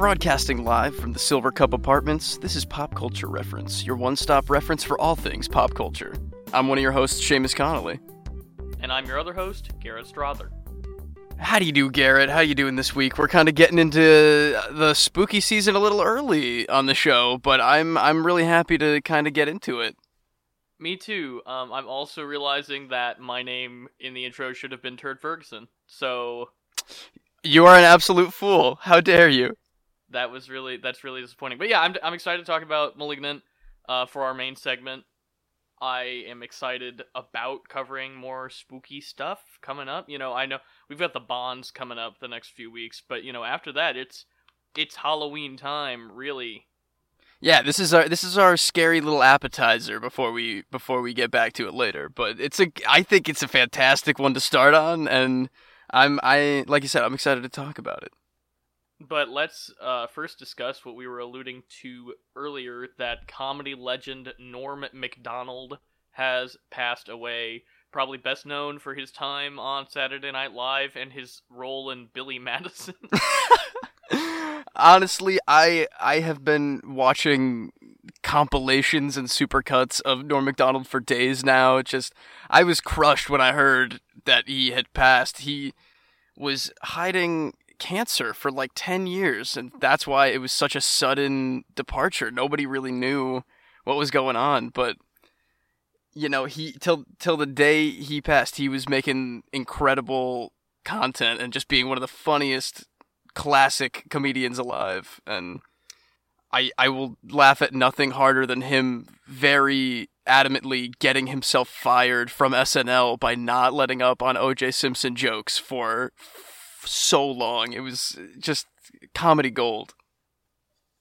Broadcasting live from the Silver Cup Apartments, this is Pop Culture Reference, your one stop reference for all things pop culture. I'm one of your hosts, Seamus Connolly. And I'm your other host, Garrett Strother. How do you do, Garrett? How are you doing this week? We're kind of getting into the spooky season a little early on the show, but I'm I'm really happy to kind of get into it. Me too. Um, I'm also realizing that my name in the intro should have been Turd Ferguson. So you are an absolute fool. How dare you? That was really that's really disappointing. But yeah, I'm I'm excited to talk about *Malignant* uh, for our main segment. I am excited about covering more spooky stuff coming up. You know, I know we've got the Bonds coming up the next few weeks, but you know, after that, it's it's Halloween time, really. Yeah, this is our this is our scary little appetizer before we before we get back to it later. But it's a I think it's a fantastic one to start on, and I'm I like you said I'm excited to talk about it. But let's uh, first discuss what we were alluding to earlier that comedy legend Norm Macdonald has passed away. Probably best known for his time on Saturday Night Live and his role in Billy Madison. Honestly, I I have been watching compilations and supercuts of Norm Macdonald for days now. It just I was crushed when I heard that he had passed. He was hiding cancer for like 10 years and that's why it was such a sudden departure. Nobody really knew what was going on but you know he till till the day he passed he was making incredible content and just being one of the funniest classic comedians alive and I I will laugh at nothing harder than him very adamantly getting himself fired from SNL by not letting up on OJ Simpson jokes for so long. It was just comedy gold.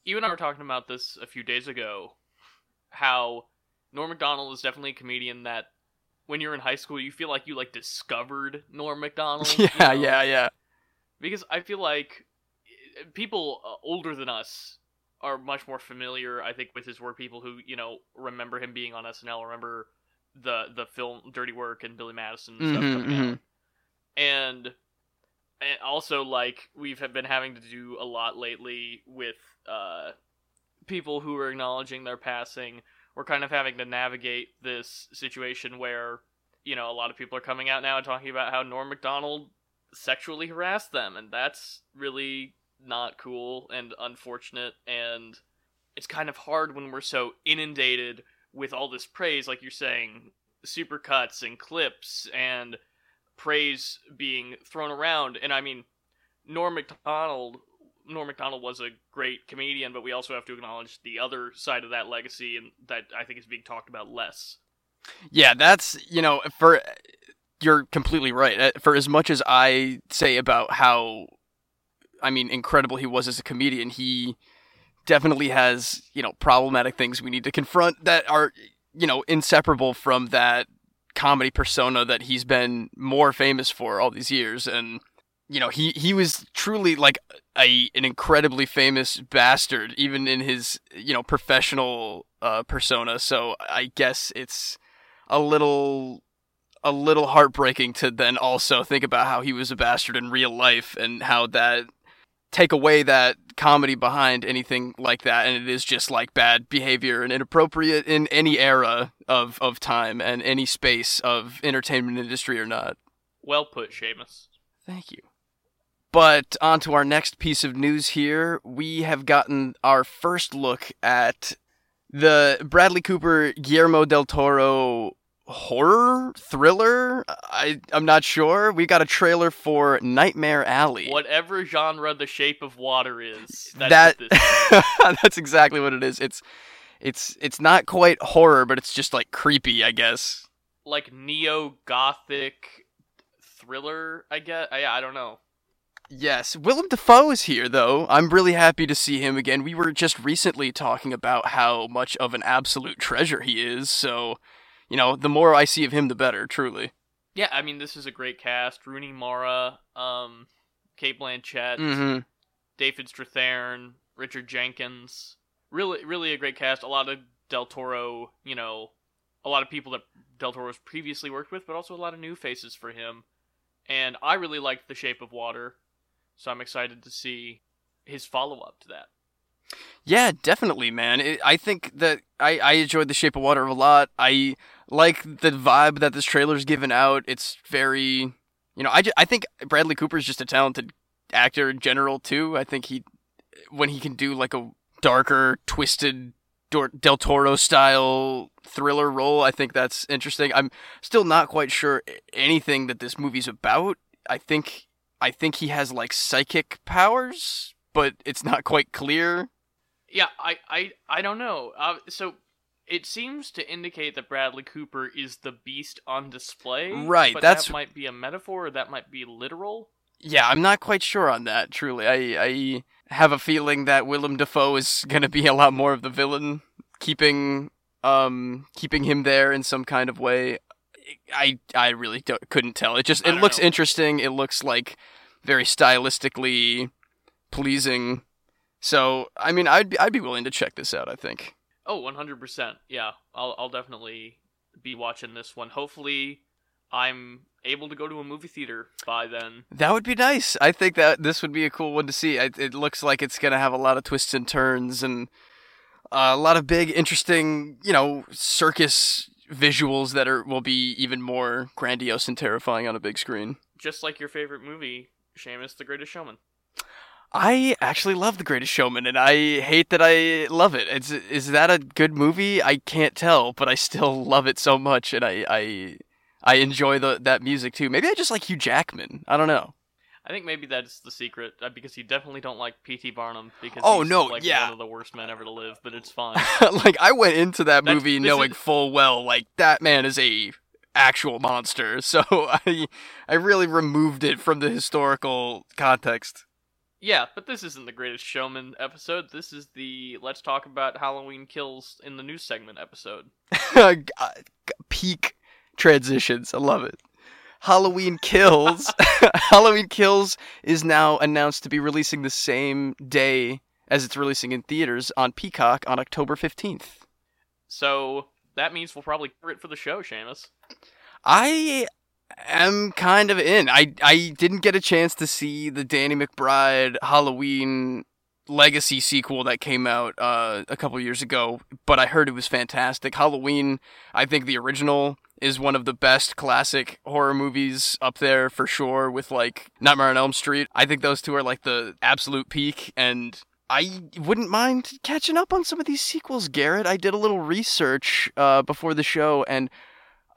You and I were talking about this a few days ago. How Norm Macdonald is definitely a comedian that when you're in high school you feel like you like discovered Norm Macdonald. Yeah, you know? yeah, yeah. Because I feel like eh, people uh, older than us are much more familiar, I think, with his work. People who you know remember him being on SNL, remember the the film Dirty Work and Billy Madison and stuff Mhm, coming mhm. out, and and also like we've been having to do a lot lately with uh people who are acknowledging their passing. We're kind of having to navigate this situation where you know a lot of people are coming out now and talking about how Norm Macdonald sexually harassed them, and that's really not cool and unfortunate. And it's kind of hard when we're so inundated with all this praise, like you're saying, supercuts and clips and praise being thrown around. And I mean, Norm Macdonald. Norm Macdonald was a great comedian, but we also have to acknowledge the other side of that legacy, and that I think is being talked about less. Yeah, that's you know for you're completely right. Uh, For as much as I say about how I mean incredible he was as a comedian, he definitely has, you know, problematic things we need to confront that are, you know, inseparable from that comedy persona that he's been more famous for all these years and you know, he he was truly like a an incredibly famous bastard even in his, you know, professional uh persona. So I guess it's a little a little heartbreaking to then also think about how he was a bastard in real life and how that take away that comedy behind anything like that and it is just like bad behavior and inappropriate in any era of of time and any space of entertainment industry or not Well put, Seamus. Thank you. But on to our next piece of news here. We have gotten our first look at the Bradley Cooper Guillermo del Toro horror thriller. I I'm not sure. We got a trailer for Nightmare Alley. Whatever genre The Shape of Water is, that's that this that's exactly what it is. It's it's it's not quite horror, but it's just like creepy, I guess. like neo gothic thriller. I guess. I, I don't know. Yes, Willem Dafoe is here though. I'm really happy to see him again. We were just recently talking about how much of an absolute treasure he is, so you know, the more I see of him the better, truly. Yeah, I mean this is a great cast: Rooney Mara, um, Cate Blanchett, Mhm. David Strathairn, Richard Jenkins. Really, really a great cast. A lot of Del Toro. You know, a lot of people that Del Toro's previously worked with, but also a lot of new faces for him. And I really liked The Shape of Water, so I'm excited to see his follow up to that. Yeah, definitely, man. It, I think that I, I enjoyed The Shape of Water a lot. I like the vibe that this trailer's given out. It's very, you know, I, I think Bradley Cooper's just a talented actor in general, too. I think he, when he can do like a darker, twisted, Del Toro style thriller role, I think that's interesting. I'm still not quite sure anything that this movie's about. I think I think he has like psychic powers, but it's not quite clear. Yeah, I I I don't know. Uh, so it seems to indicate that Bradley Cooper is the beast on display. Right, But that's- that might be a metaphor, or that might be literal. Yeah, I'm not quite sure on that. Truly, I I have a feeling that Willem Dafoe is going to be a lot more of the villain, keeping um keeping him there in some kind of way. I I really couldn't tell. It just it looks know. interesting. It looks like very stylistically pleasing. So I mean, I'd be, I'd be willing to check this out. I think. Oh, 100%. Yeah, I'll I'll definitely be watching this one. Hopefully, I'm able to go to a movie theater by then. That would be nice. I think that this would be a cool one to see. It, it looks like it's going to have a lot of twists and turns and uh, a lot of big, interesting, you know, circus visuals that are will be even more grandiose and terrifying on a big screen. Just like your favorite movie, Seamus the Greatest Showman. I actually love The Greatest Showman, and I hate that I love it. It's is that a good movie? I can't tell, but I still love it so much, and I I, I enjoy the that music too. Maybe I just like Hugh Jackman. I don't know. I think maybe that's the secret, uh, because you definitely don't like P.T. Barnum, because Oh, he's no, like yeah. one of the worst men ever to live, but it's fine. like I went into that That's- movie knowing is- full well like that man is a actual monster. So I I really removed it from the historical context. Yeah, but this isn't the Greatest Showman episode. This is the Let's Talk About Halloween Kills in the News segment episode. Peak transitions. I love it. Halloween Kills. Halloween Kills is now announced to be releasing the same day as it's releasing in theaters on Peacock on October 15th. So that means we'll probably cover it for the show, Seamus. I am kind of in. I I didn't get a chance to see the Danny McBride Halloween Legacy sequel that came out uh, a couple years ago, but I heard it was fantastic. Halloween, I think the original is one of the best classic horror movies up there for sure with like Nightmare on Elm Street. I think those two are like the absolute peak and I wouldn't mind catching up on some of these sequels, Garrett. I did a little research uh, before the show and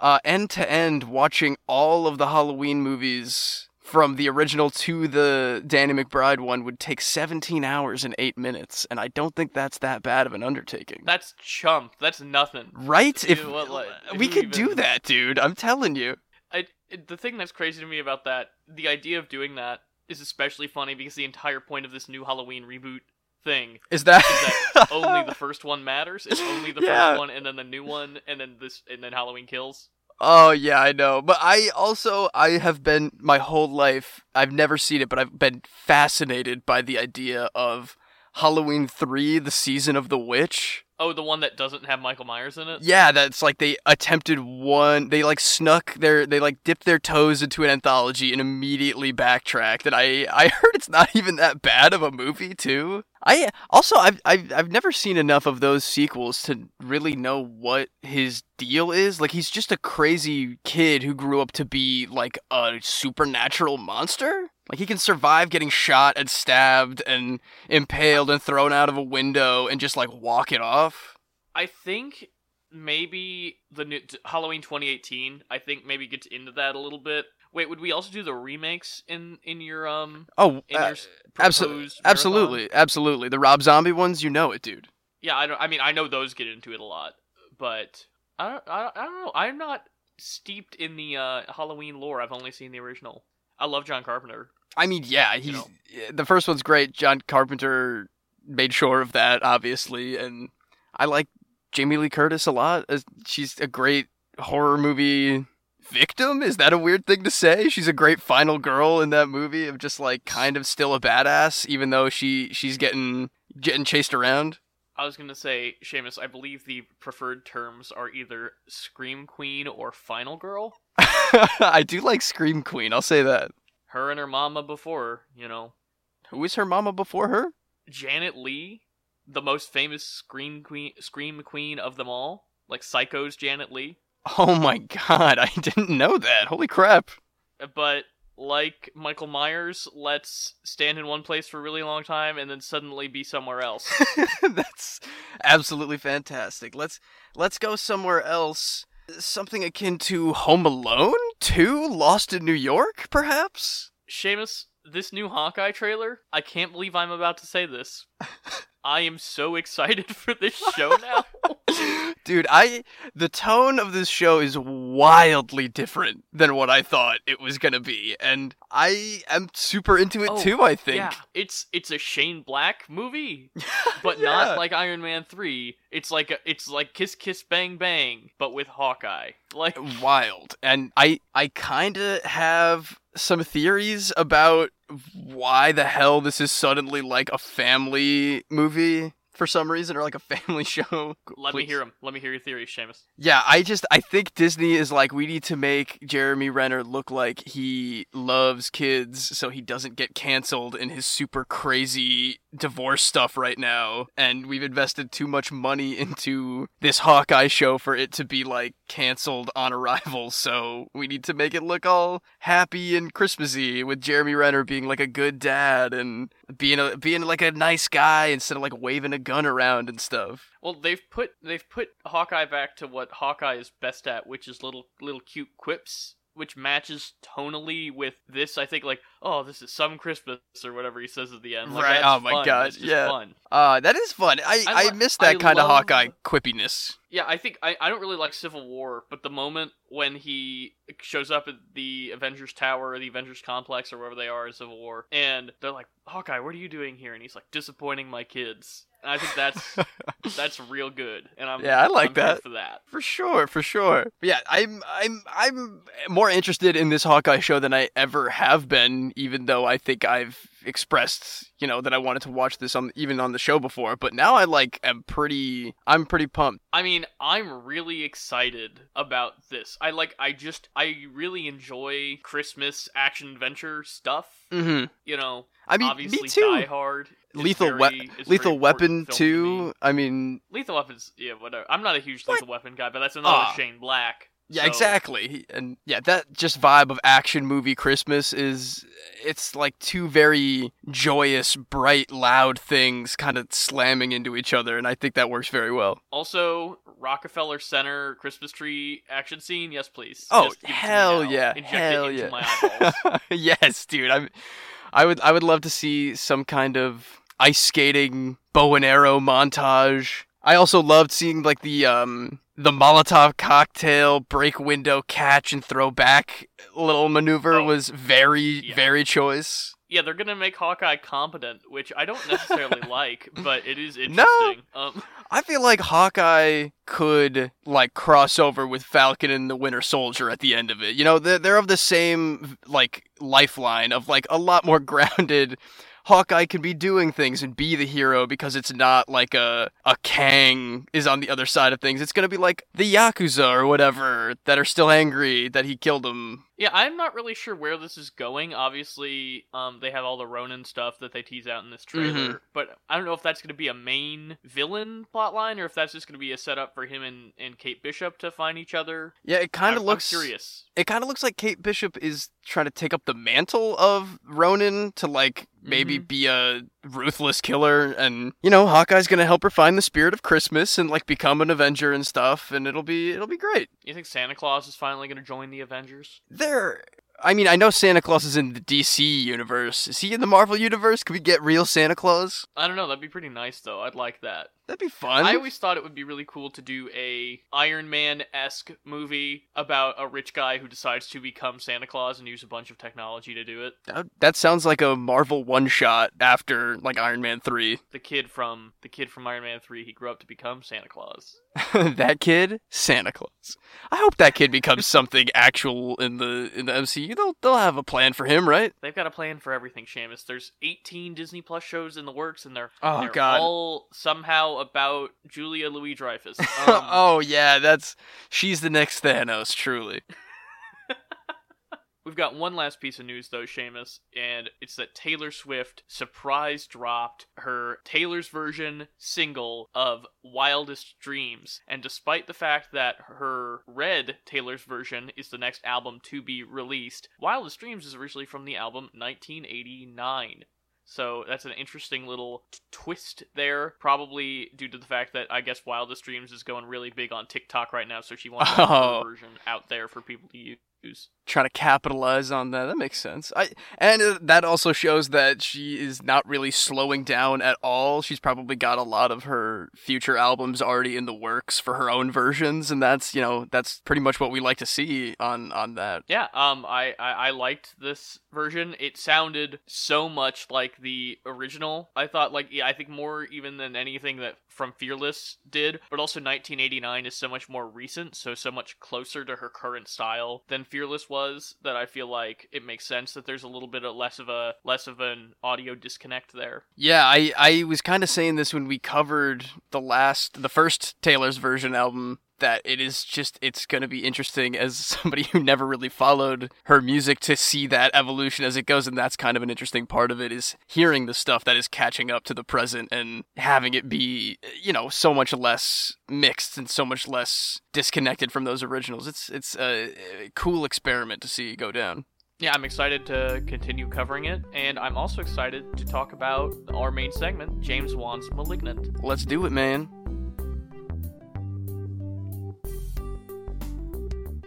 uh, end to end watching all of the Halloween movies from the original to the Danny McBride one would take 17 hours and 8 minutes, and I don't think that's that bad of an undertaking. That's chump. That's nothing. right? If what, like, we could do that, dude. I'm telling you. I, the thing that's crazy to me about that, the idea of doing that is especially funny because the entire point of this new Halloween reboot thing Is that, is that only the first one matters. It's only the Yeah. first one and then the new one and then this and then Halloween Kills. Oh yeah, I know. But I also I have been my whole life I've never seen it, but I've been fascinated by the idea of Halloween 3, the season of the witch. Oh, the one that doesn't have Michael Myers in it. Yeah, that's like they attempted one. They like snuck their. They like dipped their toes into an anthology and immediately backtracked. And I I heard it's not even that bad of a movie too. I also I've I've I've never seen enough of those sequels to really know what his deal is. Like he's just a crazy kid who grew up to be like a supernatural monster. Like he can survive getting shot and stabbed and impaled and thrown out of a window and just like walk it off. I think maybe the new Halloween 2018. I think maybe gets into that a little bit. Wait, would we also do the remakes in in your um Oh, in uh, your s- Absol- proposed marathon? absolutely, absolutely. The Rob Zombie ones, you know it, dude. Yeah, I don't. I mean, I know those get into it a lot, but I don't. I, I don't know. I'm not steeped in the uh, Halloween lore. I've only seen the original. I love John Carpenter. I mean, yeah, he's know. the first one's great. John Carpenter made sure of that, obviously, and I like Jamie Lee Curtis a lot. She's a great horror movie victim. Is that a weird thing to say? She's a great final girl in that movie of just like kind of still a badass, even though she she's getting getting chased around. I was gonna say, Seamus. I believe the preferred terms are either Scream Queen or Final Girl. I do like Scream Queen. I'll say that. Her and her mama before, you know. Who is her mama before her? Janet Leigh, the most famous scream queen, scream queen of them all, like Psycho's Janet Leigh. Oh my god, I didn't know that. Holy crap. But like Michael Myers, let's stand in one place for a really long time and then suddenly be somewhere else. That's absolutely fantastic. Let's let's go somewhere else. Something akin to Home Alone 2 Lost in New York, perhaps? Seamus, this new Hawkeye trailer, I can't believe I'm about to say this. I am so excited for this show now. Dude, I the tone of this show is wildly different than what I thought it was gonna be, and I am super into it Oh, too. I think. Yeah, it's it's a Shane Black movie, but Yeah. not like Iron Man 3. It's like a, it's like Kiss Kiss Bang Bang, but with Hawkeye. Like wild and i i kind of have some theories about why the hell this is suddenly like a family movie for some reason or like a family show let me hear him. Let me hear your theories, Seamus. yeah i just i think disney is like we need to make jeremy renner look like he loves kids so he doesn't get canceled in his super crazy divorce stuff right now and we've invested too much money into this hawkeye show for it to be like canceled on arrival so we need to make it look all happy and christmassy with jeremy renner being like a good dad and being a being like a nice guy instead of like waving a gun around and stuff. Well, they've put they've put Hawkeye back to what Hawkeye is best at, which is little little cute quips, which matches tonally with this. I think like, oh, this is some Christmas or whatever he says at the end. Like, Right, oh my fun. God, yeah. fun. Uh, that is fun. I, I I, miss that I kind of Hawkeye quippiness. Yeah, I think I, I don't really like Civil War, but the moment when he shows up at the Avengers Tower or the Avengers Complex or wherever they are in Civil War, and they're like, Hawkeye, what are you doing here? And he's like, disappointing my kids. I think that's that's real good, and I'm Yeah, I like I'm that. for that. For sure, for sure. But yeah, I'm I'm I'm more interested in this Hawkeye show than I ever have been, even though I think I've expressed, you know, that I wanted to watch this on even on the show before. But now I like am pretty I'm pretty pumped. I mean, I'm really excited about this. I like I just I really enjoy Christmas action adventure stuff. Mm-hmm. You know, I mean, obviously me too. Die Hard. Lethal very- Wep- Lethal Weapon important film to me. too. I mean, Lethal Weapons, yeah, whatever. I'm not a huge What? Lethal Weapon guy, but that's another Ah. Shane Black. Yeah, So- exactly. And yeah, that just vibe of action movie Christmas is it's like two very joyous, bright, loud things kind of slamming into each other and I think that works very well. Also, Rockefeller Center Christmas tree action scene. Yes, please. Oh, Just give it to me hell yeah. Inject hell yeah. my eyeballs. yes, dude. I'm I would I would love to see some kind of ice skating bow and arrow montage. I also loved seeing like the um the Molotov cocktail break window catch and throw back little maneuver Oh, was very yeah. very choice. yeah, they're gonna make Hawkeye competent, which I don't necessarily like, but it is No. interesting. Um, I feel like Hawkeye could like cross over with Falcon and the Winter Soldier at the end of it. You know, they're, they're of the same like lifeline of like a lot more grounded. Hawkeye can be doing things and be the hero because it's not like a a Kang is on the other side of things. It's gonna be like the Yakuza or whatever that are still angry that he killed them. Yeah, I'm not really sure where this is going. Obviously, um, they have all the Ronin stuff that they tease out in this trailer, Mm-hmm. but I don't know if that's gonna be a main villain plotline or if that's just gonna be a setup for him and, and Kate Bishop to find each other. Yeah, it kind of looks I'm curious. it kind of looks like Kate Bishop is trying to take up the mantle of Ronin to like maybe Mhm. be a ruthless killer and you know Hawkeye's to help her find the spirit of Christmas and like become an avenger and stuff and it'll be it'll be great. You think Santa Claus is finally gonna join the Avengers? There I mean, I know Santa Claus is in the DC universe. Is he in the Marvel universe? Could we get real Santa Claus? I don't know. That'd be pretty nice, though. I'd like that. That'd be fun. I always thought it would be really cool to do a Iron Man esque movie about a rich guy who decides to become Santa Claus and use a bunch of technology to do it. that, that sounds like a Marvel one shot after like Iron Man 3. The kid from the kid from Iron Man three, he grew up to become Santa Claus. that kid, Santa Claus. I hope that kid becomes something actual in the in the MCU. They'll they'll have a plan for him, right? They've got a plan for everything, Seamus. There's 18 Disney Plus shows in the works, and they're Oh they're God. all somehow about Julia Louis Dreyfus. Um, oh yeah, that's she's the next Thanos, truly. We've got one last piece of news though, Seamus, and it's that Taylor Swift surprise dropped her Taylor's version single of Wildest Dreams. And despite the fact that her Red Taylor's version is the next album to be released, Wildest Dreams is originally from the album 1989. So that's an interesting little t- twist there, probably due to the fact that I guess Wildest Dreams is going really big on TikTok right now, so she wants a Oh. version out there for people to use. Trying to capitalize on that. That makes sense. I and uh, that also shows that she is not really slowing down at all. She's probably got a lot of her future albums already in the works for her own versions, and that's you know that's pretty much what we like to see on on that. Yeah, um, I, I I liked this version. It sounded so much like the original. I thought like yeah, I think more even than anything that from Fearless did, but also 1989 is so much more recent, so so much closer to her current style than Fearless was that I feel like it makes sense that there's a little bit of less of a less of an audio disconnect there. Yeah, I I was kind of saying this when we covered the last the first Taylor's version album that it is just it's going to be interesting as somebody who never really followed her music to see that evolution as it goes and that's kind of an interesting part of it is hearing the stuff that is catching up to the present and having it be you know so much less mixed and so much less disconnected from those originals. It's it's a, a cool experiment to see go down. Yeah, I'm excited to continue covering it, and I'm also excited to talk about our main segment, James Wan's Malignant. let's do it man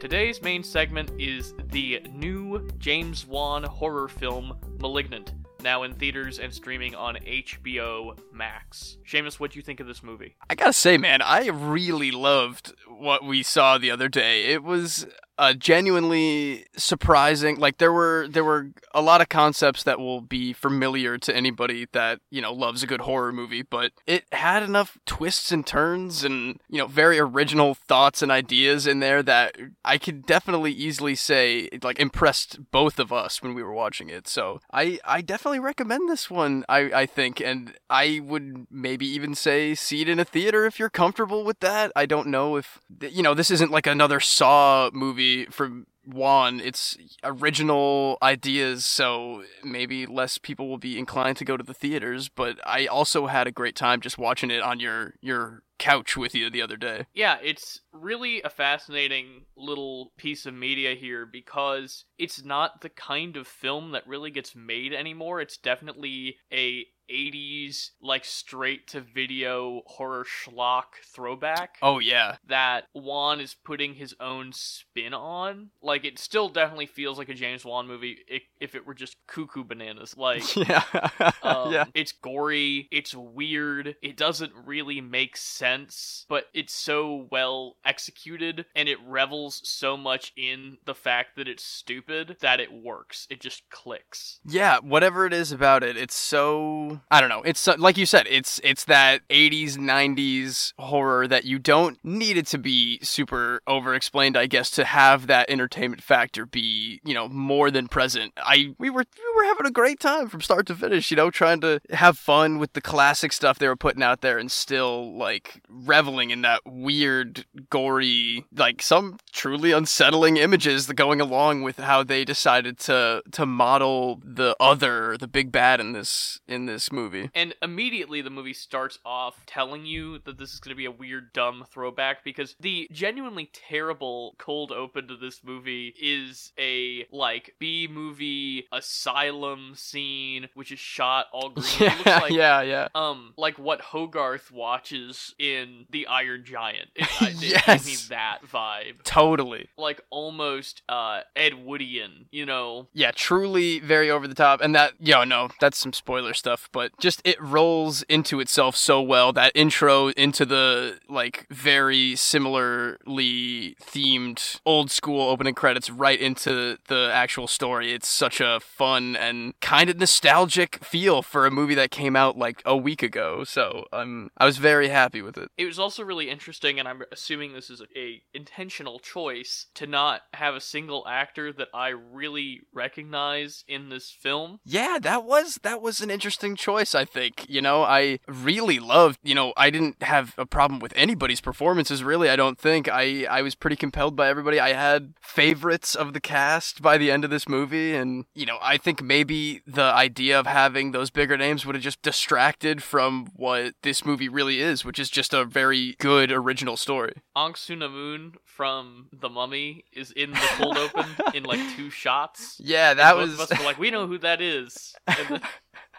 Today's main segment is the new James Wan horror film Malignant, now in theaters and streaming on HBO Max. Seamus, what do you think of this movie? I gotta say, man, I really loved what we saw the other day. It was uh, genuinely surprising. Like there were there were a lot of concepts that will be familiar to anybody that you know loves a good horror movie, but it had enough twists and turns and you know very original thoughts and ideas in there that I could definitely easily say it, like impressed both of us when we were watching it. So I I definitely recommend this one. I I think, and I would maybe even say see it in a theater if you're comfortable with that. I don't know if you know this isn't like another Saw movie from Wan. It's original ideas, so maybe less people will be inclined to go to the theaters. But I also had a great time just watching it on your your couch with you the other day. Yeah, it's really a fascinating little piece of media here because it's not the kind of film that really gets made anymore. It's definitely a 80s like straight to video horror schlock throwback. Oh yeah, that Wan is putting his own spin on. Like it still definitely feels like a James Wan movie if, if it were just cuckoo bananas. Like yeah, um, yeah. it's gory, it's weird, it doesn't really make sense, but it's so well executed and it revels so much in the fact that it's stupid that it works. It just clicks. Yeah, whatever it is about it, it's so I don't know. It's so, like you said, it's it's that 80s 90s horror that you don't need it to be super over explained, I guess, to have that entertainment factor be, you know, more than present. I we were we were having a great time from start to finish, you know, trying to have fun with the classic stuff they were putting out there and still like reveling in that weird gory like some truly unsettling images that going along with how they decided to to model the other the big bad in this in this movie And immediately the movie starts off telling you that this is going to be a weird, dumb throwback because the genuinely terrible cold open to this movie is a, like, B movie asylum scene, which is shot all green. It looks yeah like, yeah yeah Um, like what Hogarth watches in The Iron Giant. It, I- it Yes. gave me that vibe. totally Like almost uh Ed Woodian, you know. yeah truly very over the top and that yo no that's some spoiler stuff but just it rolls into itself so well that intro into the like very similarly themed old school opening credits right into the actual story it's such a fun and kind of nostalgic feel for a movie that came out like a week ago so um i was very happy with it It was also really interesting, and I'm assuming this is a, a intentional choice to not have a single actor that I really recognize in this film. Yeah, that was that was an interesting choice, I think. You know, I really loved, you know, I didn't have a problem with anybody's performances really, I don't think. I I was pretty compelled by everybody. I had favorites of the cast by the end of this movie and, you know, I think maybe the idea of having those bigger names would have just distracted from what this movie really is, which is just a very good original story. Anck-su-namun from The Mummy is in the cold open in like two shots. Yeah, that Both was of us were like, we know who that is. And then-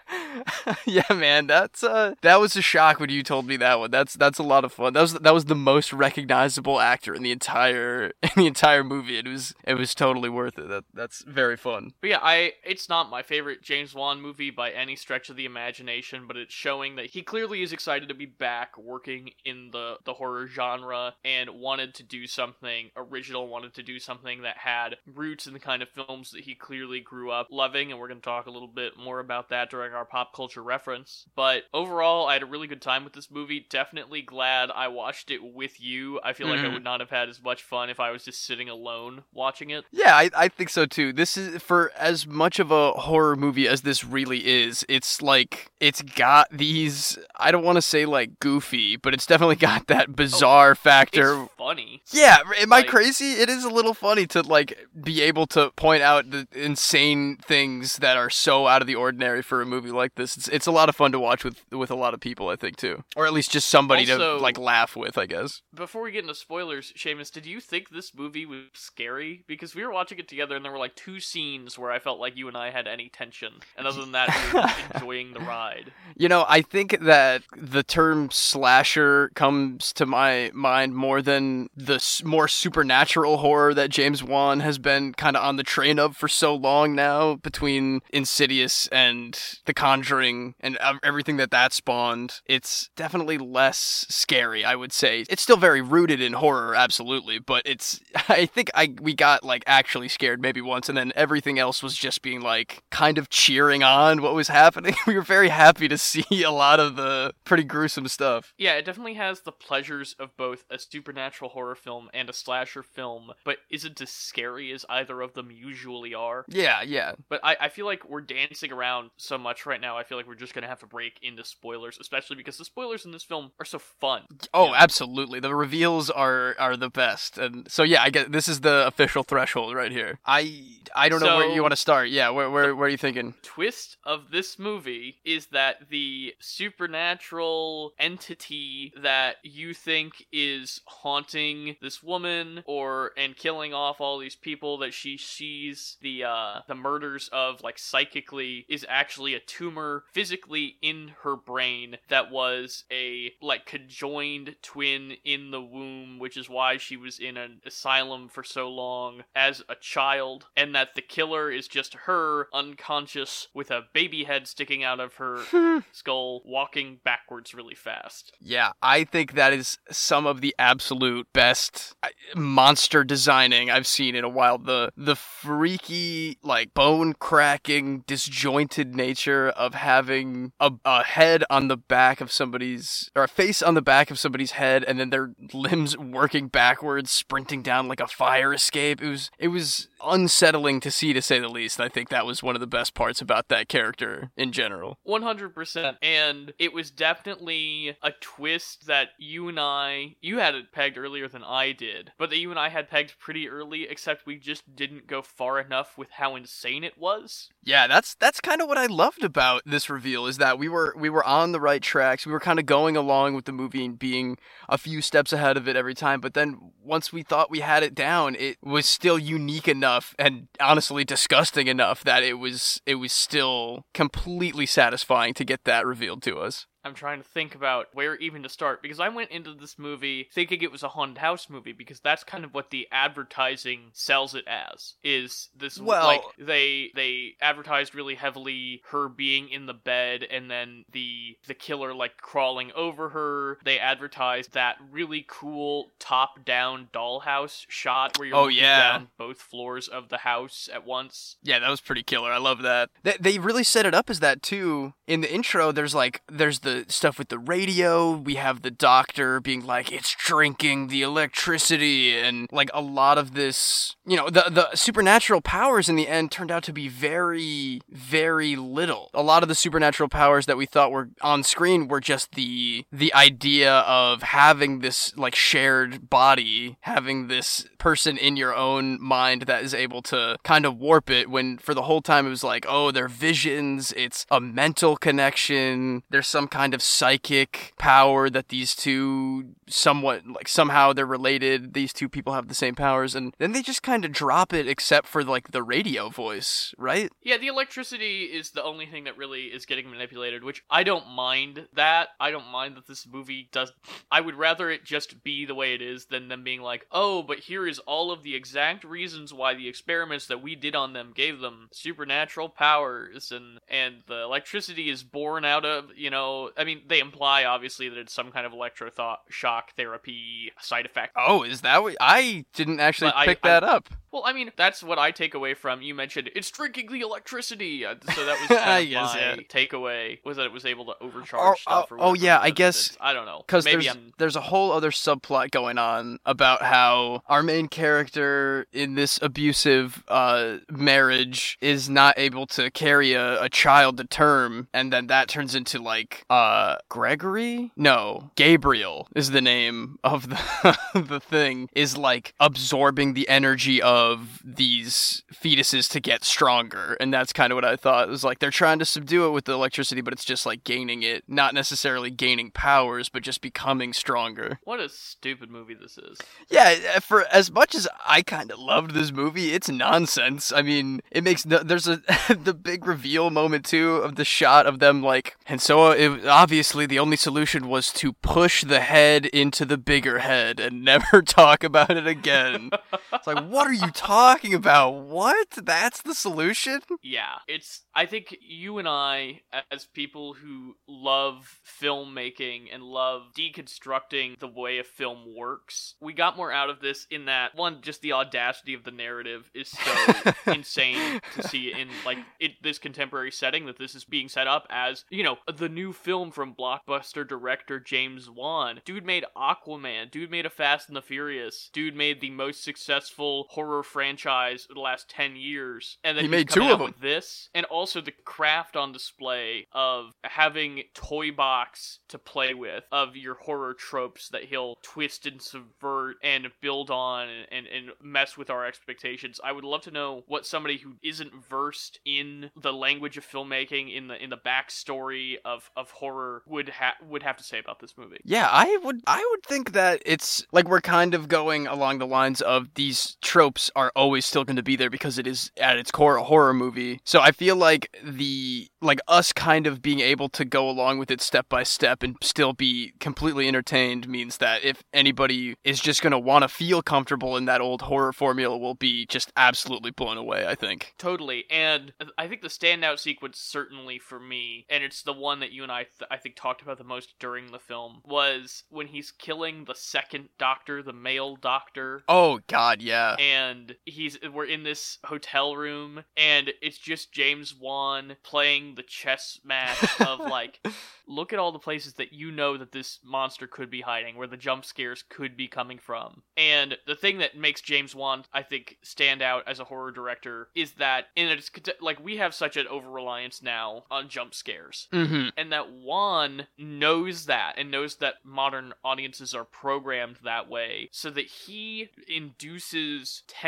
yeah, man, that's uh, that was a shock when you told me that one. That's that's a lot of fun. That was that was the most recognizable actor in the entire in the entire movie. It was it was totally worth it. That that's very fun. But yeah, I it's not my favorite James Wan movie by any stretch of the imagination, but it's showing that he clearly is excited to be back working in the the horror genre and wanted to do something original, wanted to do something that had roots in the kind of films that he clearly grew up loving, and we're to talk a little bit more about that during our pop culture reference. But overall, I had a really good time with this movie. Definitely glad I watched it with you. I feel like I Mhm. would not have had as much fun if I was just sitting alone watching it. Yeah, I, I think so too. This is for as much of a horror movie as this really is. It's like it's got these. I don't want to say like goofy, but it's definitely got that bizarre factor. It's funny. Yeah, am I crazy? It is a little funny to like be able to point out the insane things that are so out of the ordinary for a movie like this. It's it's a lot of fun to watch with with a lot of people, I think too, or at least just somebody to like laugh with, I guess. Before we get into spoilers, Seamus, did you think this movie was scary? Because we were watching it together and there were like two scenes where I felt like you and I had any tension. And other than that, we were enjoying the ride. You know, I think that the term slasher comes to my mind more than the more supernatural horror that James Wan has been kind of on the train of for so long now between Insidious and The Conjuring and everything that that spawned. It's definitely less scary, I would say. It's still very rooted in horror, absolutely, but it's I think I we got like actually scared maybe once and then everything else was just being like kind of cheering on what was happening. we were very happy to see a lot of the pretty gruesome stuff. Yeah, it definitely has the pleasures of both a supernatural horror film and a slasher film, but isn't as scary as either of them usually are. Yeah, yeah. But I, I feel like we're dancing around so much right now, I feel like we're just gonna have to break into spoilers, especially because the spoilers in this film are so fun. Oh, Yeah. absolutely. The reveals are are the best. And so yeah, I get this is the official threshold right here. I I don't know where you want to start. Yeah, where where where are you thinking? twist of this movie is that the supernatural entity that you think is haunting this woman or and killing off all these people that she sees the uh the murders of like psychically is actually a tumor physically in her brain that was a like conjoined twin in the womb which is why she was in an asylum for so long as a child and that the killer is just her unconscious with a baby head sticking out of her skull walking backwards really fast Yeah, I think that is some of the absolute best uh, monster designing I've seen in a while. The the freaky, like bone cracking, disjointed nature of having a, a head on the back of somebody's or a face on the back of somebody's head, and then their limbs working backwards, sprinting down like a fire escape. It was it was unsettling to see, to say the least. I think that was one of the best parts about that character in general. 100% and it was definitely a twist that you and i you had it pegged earlier than i did but that you and i had pegged pretty early except we just didn't go far enough with how insane it was Yeah, that's that's kind of what I loved about this reveal is that we were we were on the right tracks. We were kind of going along with the movie and being a few steps ahead of it every time. But then once we thought we had it down, it was still unique enough and honestly disgusting enough that it was it was still completely satisfying to get that revealed to us. I'm trying to think about where even to start because I went into this movie thinking it was a haunted house movie because that's kind of what the advertising sells it as. Is this Well- like they they advertised really heavily her being in the bed and then the the killer like crawling over her. They advertised that really cool top down dollhouse shot where you're Oh, looking yeah. down both floors of the house at once. Yeah, that was pretty killer. I love that. They, they really set it up as that too. In the intro, there's like there's the stuff with the radio. We have the doctor being like, it's drinking the electricity. And like a lot of this, you know, the, the supernatural powers in the end turned out to be very, very little. A lot of the supernatural powers that we thought were on screen were just the, the idea of having this like shared body, having this person in your own mind that is able to kind of warp it when for the whole time it was like, oh, they're visions, it's a mental connection, there's some kind of psychic power that these two somewhat like somehow they're related, these two people have the same powers, and then they just kind of drop it except for like the radio voice, right? Yeah, the electricity is the only thing that really is getting manipulated, which I don't mind that. I don't mind that this movie does. I would rather it just be the way it is than them being like, oh, but here is all of the exact reasons why the experiments that we did on them gave them supernatural powers and and the electricity is born out of you know I mean they imply obviously that it's some kind of electro shock therapy side effect. Oh, is that what I didn't actually But pick I- that up? Well, I mean that's what I take away from you mentioned it's drinking the electricity, uh, so that was kind of Yes, my yeah. takeaway was that it was able to overcharge Oh, stuff. oh, or oh, yeah, I guess- I don't know because there's I'm there's a whole other subplot going on about how our main character in this abusive uh, marriage is not able to carry a, a child to term, and then that turns into like uh Gregory? No, Gabriel is the name of the the thing. Is like absorbing the energy of these fetuses to get stronger, and that's kind of what I thought. It was like they're trying to subdue it with the electricity, but it's just like gaining it, not necessarily gaining powers, but just becoming stronger. What a stupid movie this is. Yeah, uh, for as much as I kind of loved this movie, it's nonsense. I mean, it makes no, there's a the big reveal moment too of the shot of them like, and so it, obviously the only solution was to push the head into the bigger head and never talk about it again. it's like, what are you talking about? What? That's the solution? Yeah, it's. I think you and I, as people who love filmmaking and love deconstructing the way a film works, we got more out of this in that one, just the audacity of the narrative is so insane to see in like it this contemporary setting that this is being set up as you know the new film from blockbuster director James Wan. Dude made Aquaman. Dude made a Fast and the Furious. Dude made the most successful horror franchise of the last ten years, and then He made two of with this, and also the craft on display of having toy box to play with of your horror tropes that he'll twist and subvert and build on and, and, mess with our expectations. I would love to know what somebody who isn't versed in the language of filmmaking, in the in the backstory of, of horror would ha- would have to say about this movie. Yeah, I would I would think that it's like we're kind of going along the lines of these tropes are always still going to be there because it is at its core a horror movie. So I feel like the like us kind of being able to go along with it step by step and still be completely entertained means that if anybody is just going to want to feel comfortable in that old horror formula will be just absolutely blown away, I think. Totally, and I think the standout sequence, certainly for me, and it's the one that you and I, th- I think, talked about the most during the film, was when he's killing the second Doctor, the male Doctor, Oh god, yeah. and he's we're in this hotel room, and it's just James Wan playing the chess match of like, look at all the places that you know that this monster could be hiding, where the jump scares could be coming from. And the thing that makes James Wan, I think, stand out as a horror director is that in its like we have such an over reliance now on jump scares Mhm. and that Wan knows that and knows that modern audiences are programmed that way so that he induces tension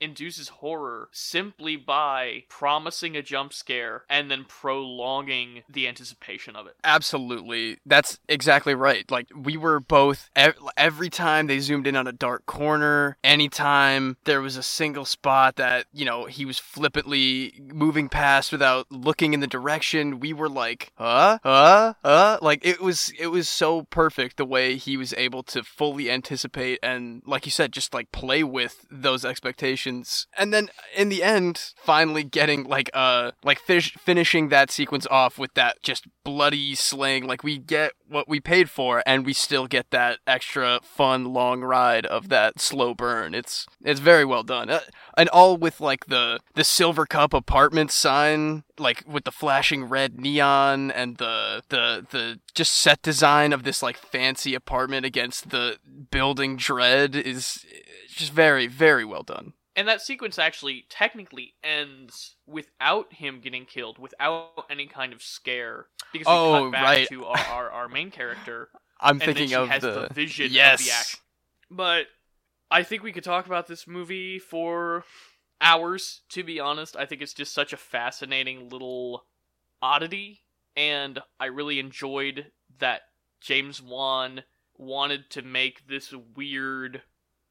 induces horror simply by promising a jump scare and then prolonging the anticipation of it Absolutely. That's exactly right. Like, we were both, every time they zoomed in on a dark corner, anytime there was a single spot that, you know, he was flippantly moving past without looking in the direction, we were like, huh? Huh? Huh? Like, it was, it was so perfect the way he was able to fully anticipate and, like you said, just like play with those expectations. And then in the end, finally getting like, uh, like fish- finishing that sequence off with that just bloody slaying. Like we get what we paid for, and we still get that extra fun long ride of that slow burn. It's it's very well done, uh, and all with like the the Silver Cup apartment sign, like with the flashing red neon and the the the just set design of this like fancy apartment against the building dread is just very very well done. And that sequence actually technically ends without him getting killed, without any kind of scare, because we Oh, cut back right. to our, our, our main character, I'm thinking of has the, the, vision yes. of the action. But I think we could talk about this movie for hours. To be honest, I think it's just such a fascinating little oddity, and I really enjoyed that James Wan wanted to make this weird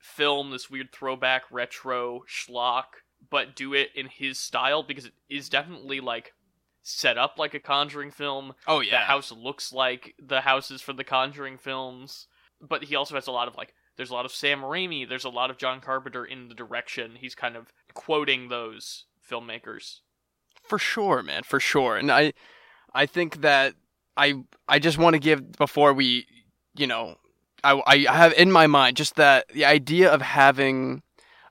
film, this weird throwback retro schlock, but do it in his style because it is definitely like set up like a Conjuring film. Oh yeah, The house looks like the houses from the Conjuring films, but he also has a lot of like. There's a lot of Sam Raimi. There's a lot of John Carpenter in the direction. He's kind of quoting those filmmakers. for sure, man, for sure. And I, I think that I, I just want to give before we, you know, I, I have in my mind just that the idea of having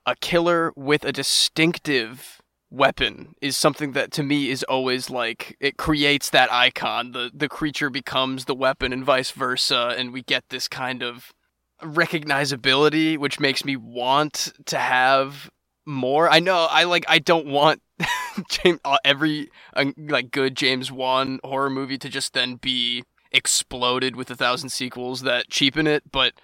a killer with a distinctive weapon is something that to me is always like it creates that icon. The the creature becomes the weapon and vice versa, and we get this kind of recognizability, which makes me want to have more. I know I like I don't want James uh, every uh, like good James Wan horror movie to just then be exploded with a thousand sequels that cheapen it, but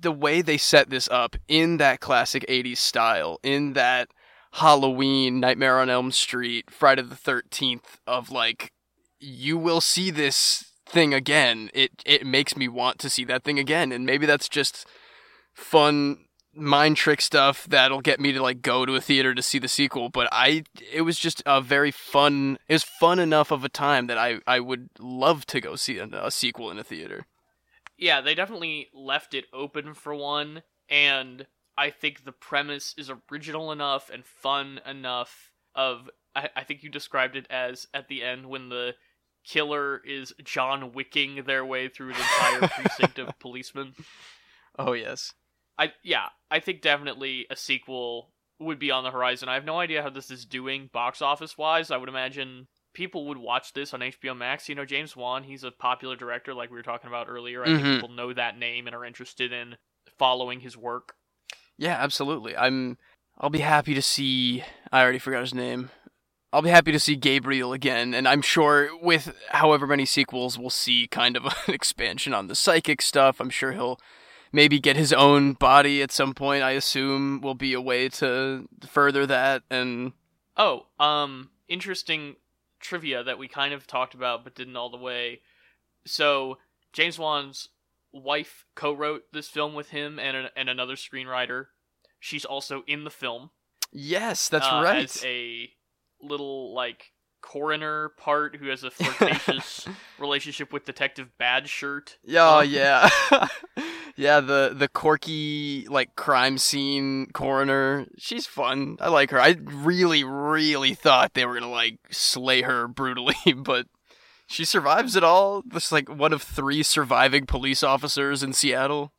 the way they set this up in that classic 80s style, in that Halloween, Nightmare on Elm Street, Friday the 13th of like you will see this thing again. It it makes me want to see that thing again and maybe that's just fun mind trick stuff that'll get me to like go to a theater to see the sequel but i it was just a very fun it was fun enough of a time that i i would love to go see a, a sequel in a theater Yeah, they definitely left it open for one, and I think the premise is original enough and fun enough. Of I, I think you described it as at the end when the killer is John Wicking their way through an entire precinct of policemen. oh yes I yeah, I think definitely a sequel would be on the horizon. I have no idea how this is doing box office wise. I would imagine people would watch this on HBO Max. You know, James Wan, he's a popular director like we were talking about earlier. I Mhm. think people know that name and are interested in following his work. yeah absolutely i'm i'll be happy to see i already forgot his name i'll be happy to see gabriel again and i'm sure with however many sequels we'll see kind of an expansion on the psychic stuff i'm sure he'll maybe get his own body at some point i assume will be a way to further that and Oh, um interesting trivia that we kind of talked about but didn't all the way. So, James Wan's wife co-wrote this film with him and a, and another screenwriter. She's also in the film. yes that's uh, right As a little like coroner part who has a flirtatious relationship with Detective Bad Shirt. Oh Um, yeah, yeah. The the quirky like crime scene coroner. She's fun. I like her. I really, really thought they were gonna like slay her brutally, but she survives it all. This like one of three surviving police officers in Seattle.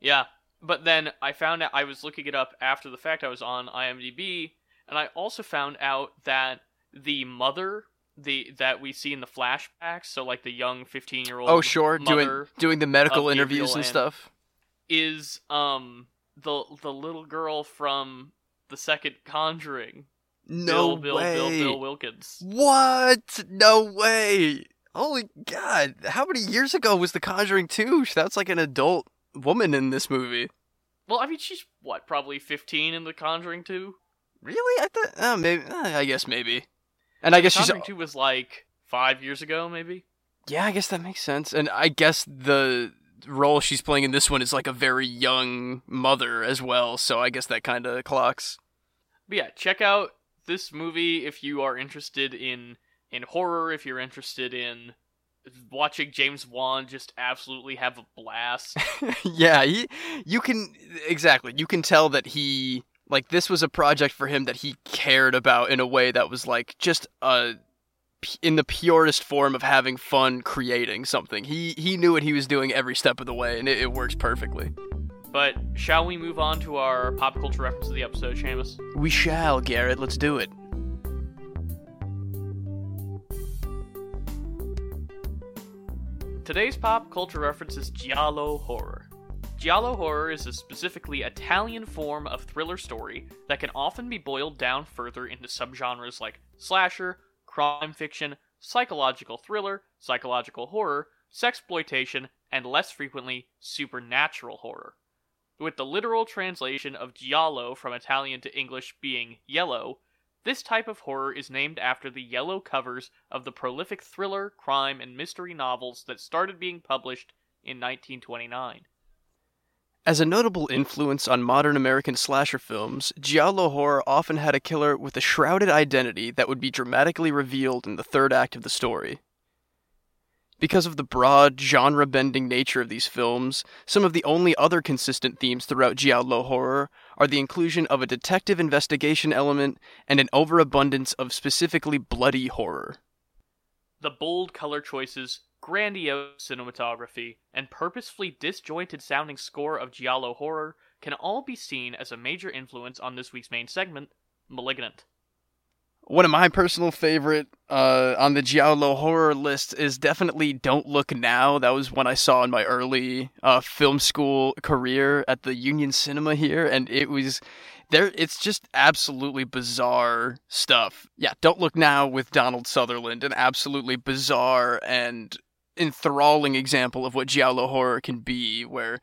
Yeah, but then I found out I was looking it up after the fact. I was on IMDb, and I also found out that the mother, the that we see in the flashbacks, so like the young fifteen-year-old. Oh sure, doing doing the medical interviews and and- stuff. is um the the little girl from the second Conjuring. No Bill, Bill, way. Bill, Bill Wilkins. What? No way. Holy God. How many years ago was The Conjuring 2? That's like an adult woman in this movie. Well, I mean, she's what, probably fifteen in the Conjuring Two. Really? I thought. Oh, maybe. uh, I guess maybe. And I guess she's. Conjuring Two was like five years ago, maybe. Yeah, I guess that makes sense. And I guess the role she's playing in this one is like a very young mother as well. So I guess that kind of clocks. But yeah, check out this movie if you are interested in in horror. If you're interested in watching James Wan just absolutely have a blast. yeah, he, you can exactly. You can tell that he like this was a project for him that he cared about in a way that was like just a in the purest form of having fun creating something. He he knew what he was doing every step of the way, and it, it works perfectly. But shall we move on to our pop culture reference of the episode, Seamus? We shall, Garrett. Let's do it. Today's pop culture reference is giallo horror. Giallo horror is a specifically Italian form of thriller story that can often be boiled down further into subgenres like slasher, crime fiction, psychological thriller, psychological horror, sexploitation, and less frequently, supernatural horror. With the literal translation of giallo from Italian to English being yellow, this type of horror is named after the yellow covers of the prolific thriller, crime, and mystery novels that started being published in 1929. As a notable influence on modern American slasher films, giallo horror often had a killer with a shrouded identity that would be dramatically revealed in the third act of the story. Because of the broad, genre bending nature of these films, some of the only other consistent themes throughout Giallo horror are the inclusion of a detective investigation element and an overabundance of specifically bloody horror. The bold color choices, grandiose cinematography, and purposefully disjointed sounding score of Giallo horror can all be seen as a major influence on this week's main segment, Malignant. One of my personal favorite uh, on the Giallo horror list is definitely Don't Look Now. That was one I saw in my early uh, film school career at the Union Cinema here, and it was there. It's just absolutely bizarre stuff. Yeah, Don't Look Now with Donald Sutherland, an absolutely bizarre and enthralling example of what Giallo horror can be, where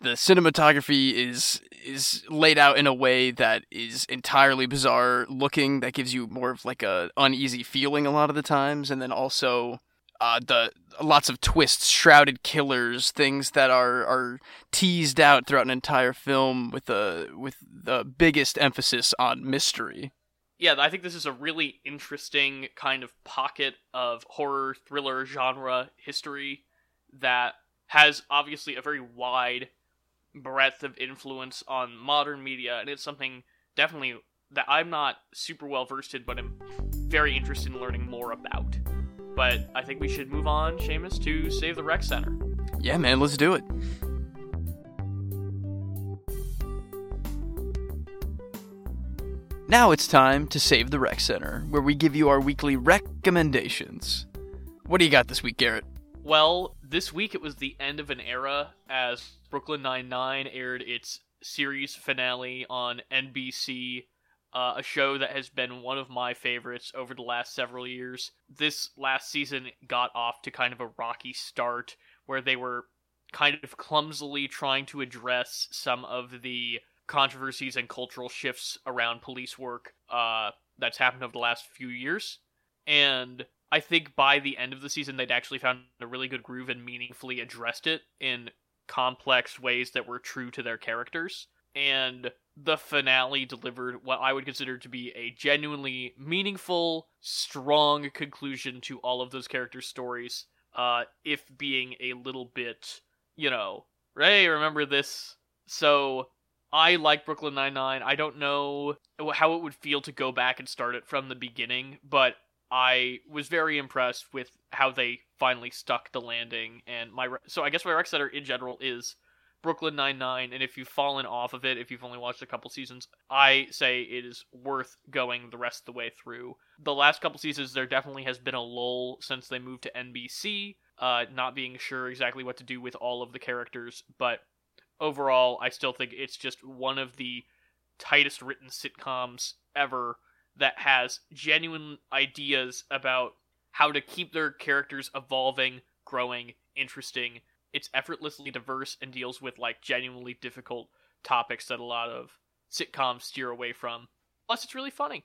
the cinematography is is laid out in a way that is entirely bizarre looking that gives you more of like a uneasy feeling a lot of the times and then also uh, the lots of twists shrouded killers things that are are teased out throughout an entire film with the with the biggest emphasis on mystery yeah, I think this is a really interesting kind of pocket of horror thriller genre history that has obviously a very wide breadth of influence on modern media, and it's something definitely that I'm not super well versed in, but I'm very interested in learning more about. But I think we should move on, Seamus, to Save the Rec Center. Yeah, man, let's do it. Now it's time to Save the Rec Center, where we give you our weekly recommendations. What do you got this week, Garrett? Well, this week it was the end of an era as Brooklyn Nine-Nine aired its series finale on NBC, uh, a show that has been one of my favorites over the last several years. This last season got off to kind of a rocky start where they were kind of clumsily trying to address some of the controversies and cultural shifts around police work uh, that's happened over the last few years. And I think by the end of the season, they'd actually found a really good groove and meaningfully addressed it in complex ways that were true to their characters. And the finale delivered what I would consider to be a genuinely meaningful, strong conclusion to all of those characters' stories, uh, if being a little bit, you know, Ray, remember this? So I like Brooklyn Nine Nine. I don't know how it would feel to go back and start it from the beginning, but I was very impressed with how they finally stuck the landing. And my re- so I guess my rec center in general is Brooklyn Nine Nine. And if you've fallen off of it, if you've only watched a couple seasons, I say it is worth going the rest of the way through. The last couple seasons, there definitely has been a lull since they moved to NBC. Uh, not being sure exactly what to do with all of the characters, but overall, I still think it's just one of the tightest written sitcoms ever that has genuine ideas about how to keep their characters evolving, growing, interesting. It's effortlessly diverse and deals with like genuinely difficult topics that a lot of sitcoms steer away from. Plus, it's really funny.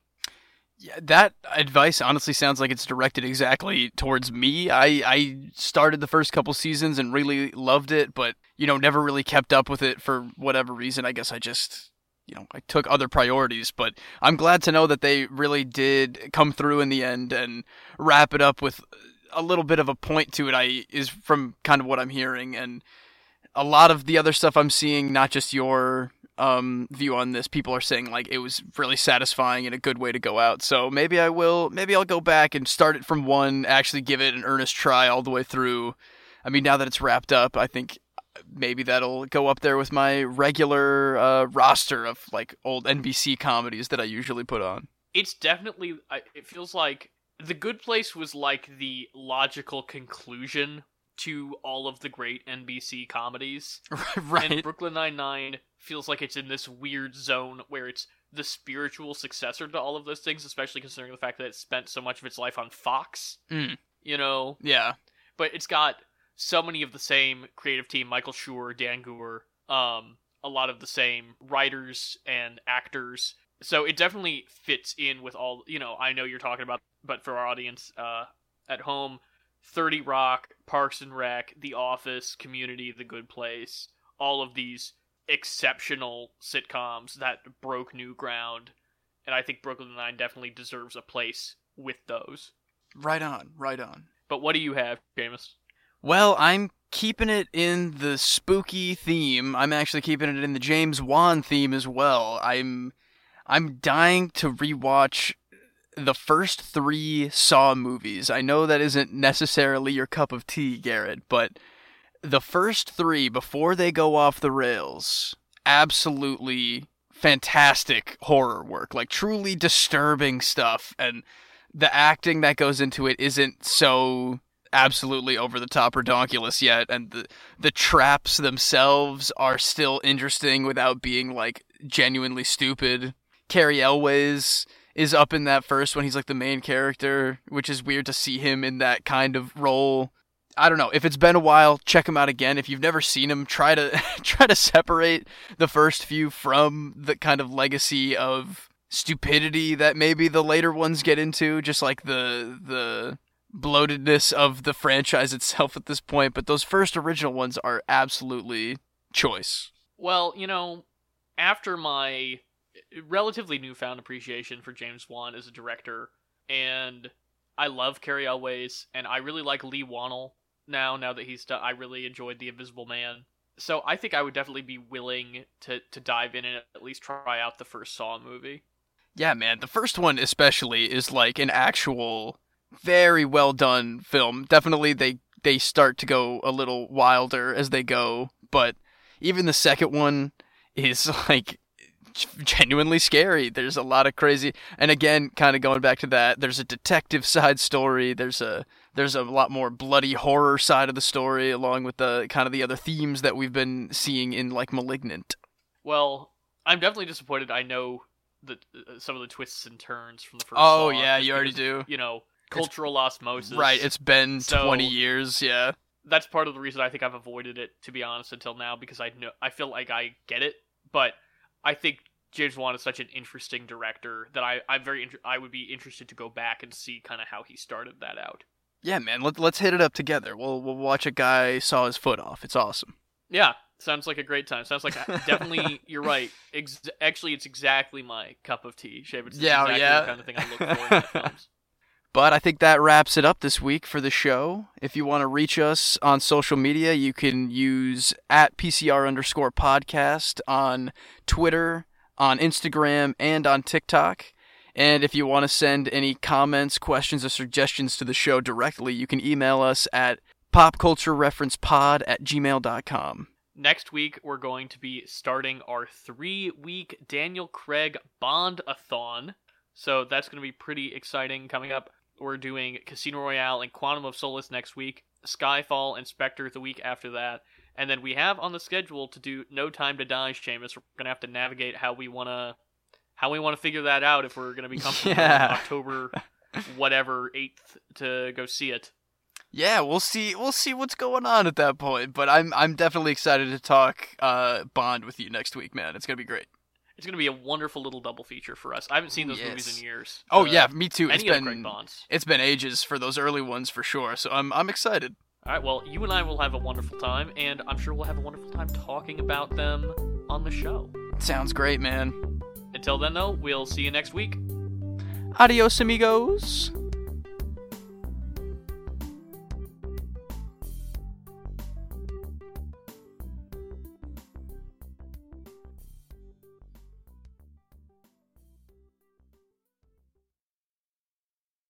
Yeah, that advice honestly sounds like it's directed exactly towards me. I I started the first couple seasons and really loved it, but you know, never really kept up with it for whatever reason. I guess I just you know, I took other priorities, but I'm glad to know that they really did come through in the end and wrap it up with a little bit of a point to it. I is from kind of what I'm hearing and a lot of the other stuff I'm seeing, not just your um, view on this. People are saying like it was really satisfying and a good way to go out. So maybe I will. Maybe I'll go back and start it from one. Actually, give it an earnest try all the way through. I mean, now that it's wrapped up, I think maybe that'll go up there with my regular uh, roster of like old NBC comedies that I usually put on. It's definitely. It feels like the Good Place was like the logical conclusion to all of the great NBC comedies. right. And Brooklyn Nine Nine feels like it's in this weird zone where it's the spiritual successor to all of those things, especially considering the fact that it spent so much of its life on Fox. Mm. You know, Yeah. but it's got so many of the same creative team: Michael Schur, Dan Goor, um, a lot of the same writers and actors. So it definitely fits in with all. You know, I know you're talking about, but for our audience uh, at home, Thirty Rock, Parks and Rec, The Office, Community, The Good Place, all of these exceptional sitcoms that broke new ground, and I think Brooklyn Nine definitely deserves a place with those. Right on. Right on. But what do you have, Seamus? Well, I'm keeping it in the spooky theme. I'm actually keeping it in the James Wan theme as well. I'm I'm dying to rewatch the first 3 Saw movies. I know that isn't necessarily your cup of tea, Garrett, but the first 3 before they go off the rails, absolutely fantastic horror work. Like truly disturbing stuff and the acting that goes into it isn't so absolutely over the top or redonkulous yet and the the traps themselves are still interesting without being like genuinely stupid. Cary Elwes is up in that first one. He's like the main character, which is weird to see him in that kind of role. I don't know. If it's been a while, check him out again. If you've never seen him, try to try to separate the first few from the kind of legacy of stupidity that maybe the later ones get into, just like the the bloatedness of the franchise itself at this point, but those first original ones are absolutely choice. Well, you know, after my relatively newfound appreciation for James Wan as a director, and I love Cary Elwes, and I really like Leigh Whannell now. Now that he's done, I really enjoyed The Invisible Man. So I think I would definitely be willing to to dive in and at least try out the first Saw movie. Yeah, man, the first one especially is like an actual very well done film. Definitely they they start to go a little wilder as they go, but even the second one is like genuinely scary. There's a lot of crazy and again kind of going back to that, there's a detective side story, there's a there's a lot more bloody horror side of the story along with the kind of the other themes that we've been seeing in like Malignant. Well, I'm definitely disappointed. I know the uh, some of the twists and turns from the first. Oh yeah, you already do. You know, cultural osmosis. Right, it's been So- 20 years, yeah. that's part of the reason I think I've avoided it, to be honest, until now because I know I feel like I get it, but I think James Wan is such an interesting director that I I'm very inter- I would be interested to go back and see kind of how he started that out. Yeah, man, let, let's hit it up together. We'll we'll watch a guy saw his foot off. It's awesome. Yeah, sounds like a great time. Sounds like definitely you're right. Ex- actually, it's exactly my cup of tea. Shape. It's Yeah, exactly yeah. the kind of thing I look for in films. But I think that wraps it up this week for the show. If you want to reach us on social media, you can use at PCR underscore podcast on Twitter, on Instagram, and on TikTok. And if you want to send any comments, questions, or suggestions to the show directly, you can email us at popculturereferencepod at gmail.com. Next week, we're going to be starting our three week Daniel Craig Bond a thon. So that's going to be pretty exciting coming up. We're doing Casino Royale and Quantum of Solace next week, Skyfall and Spectre the week after that. And then we have on the schedule to do No Time to Die, Seamus. We're going to have to navigate how we want to. How we want to figure that out if we're going to be comfortable Yeah. October, whatever eighth to go see it. Yeah, we'll see. We'll see what's going on at that point. But I'm I'm definitely excited to talk uh, Bond with you next week, man. It's gonna be great. It's going to be a wonderful little double feature for us. I haven't seen those Yes. movies in years. Oh Uh, yeah, me too. It's any of the Craig been Bonds. it's been ages for those early ones for sure. So I'm I'm excited. All right, well, you and I will have a wonderful time, and I'm sure we'll have a wonderful time talking about them on the show. Sounds great, man. Until then, though, we'll see you next week. Adios, amigos.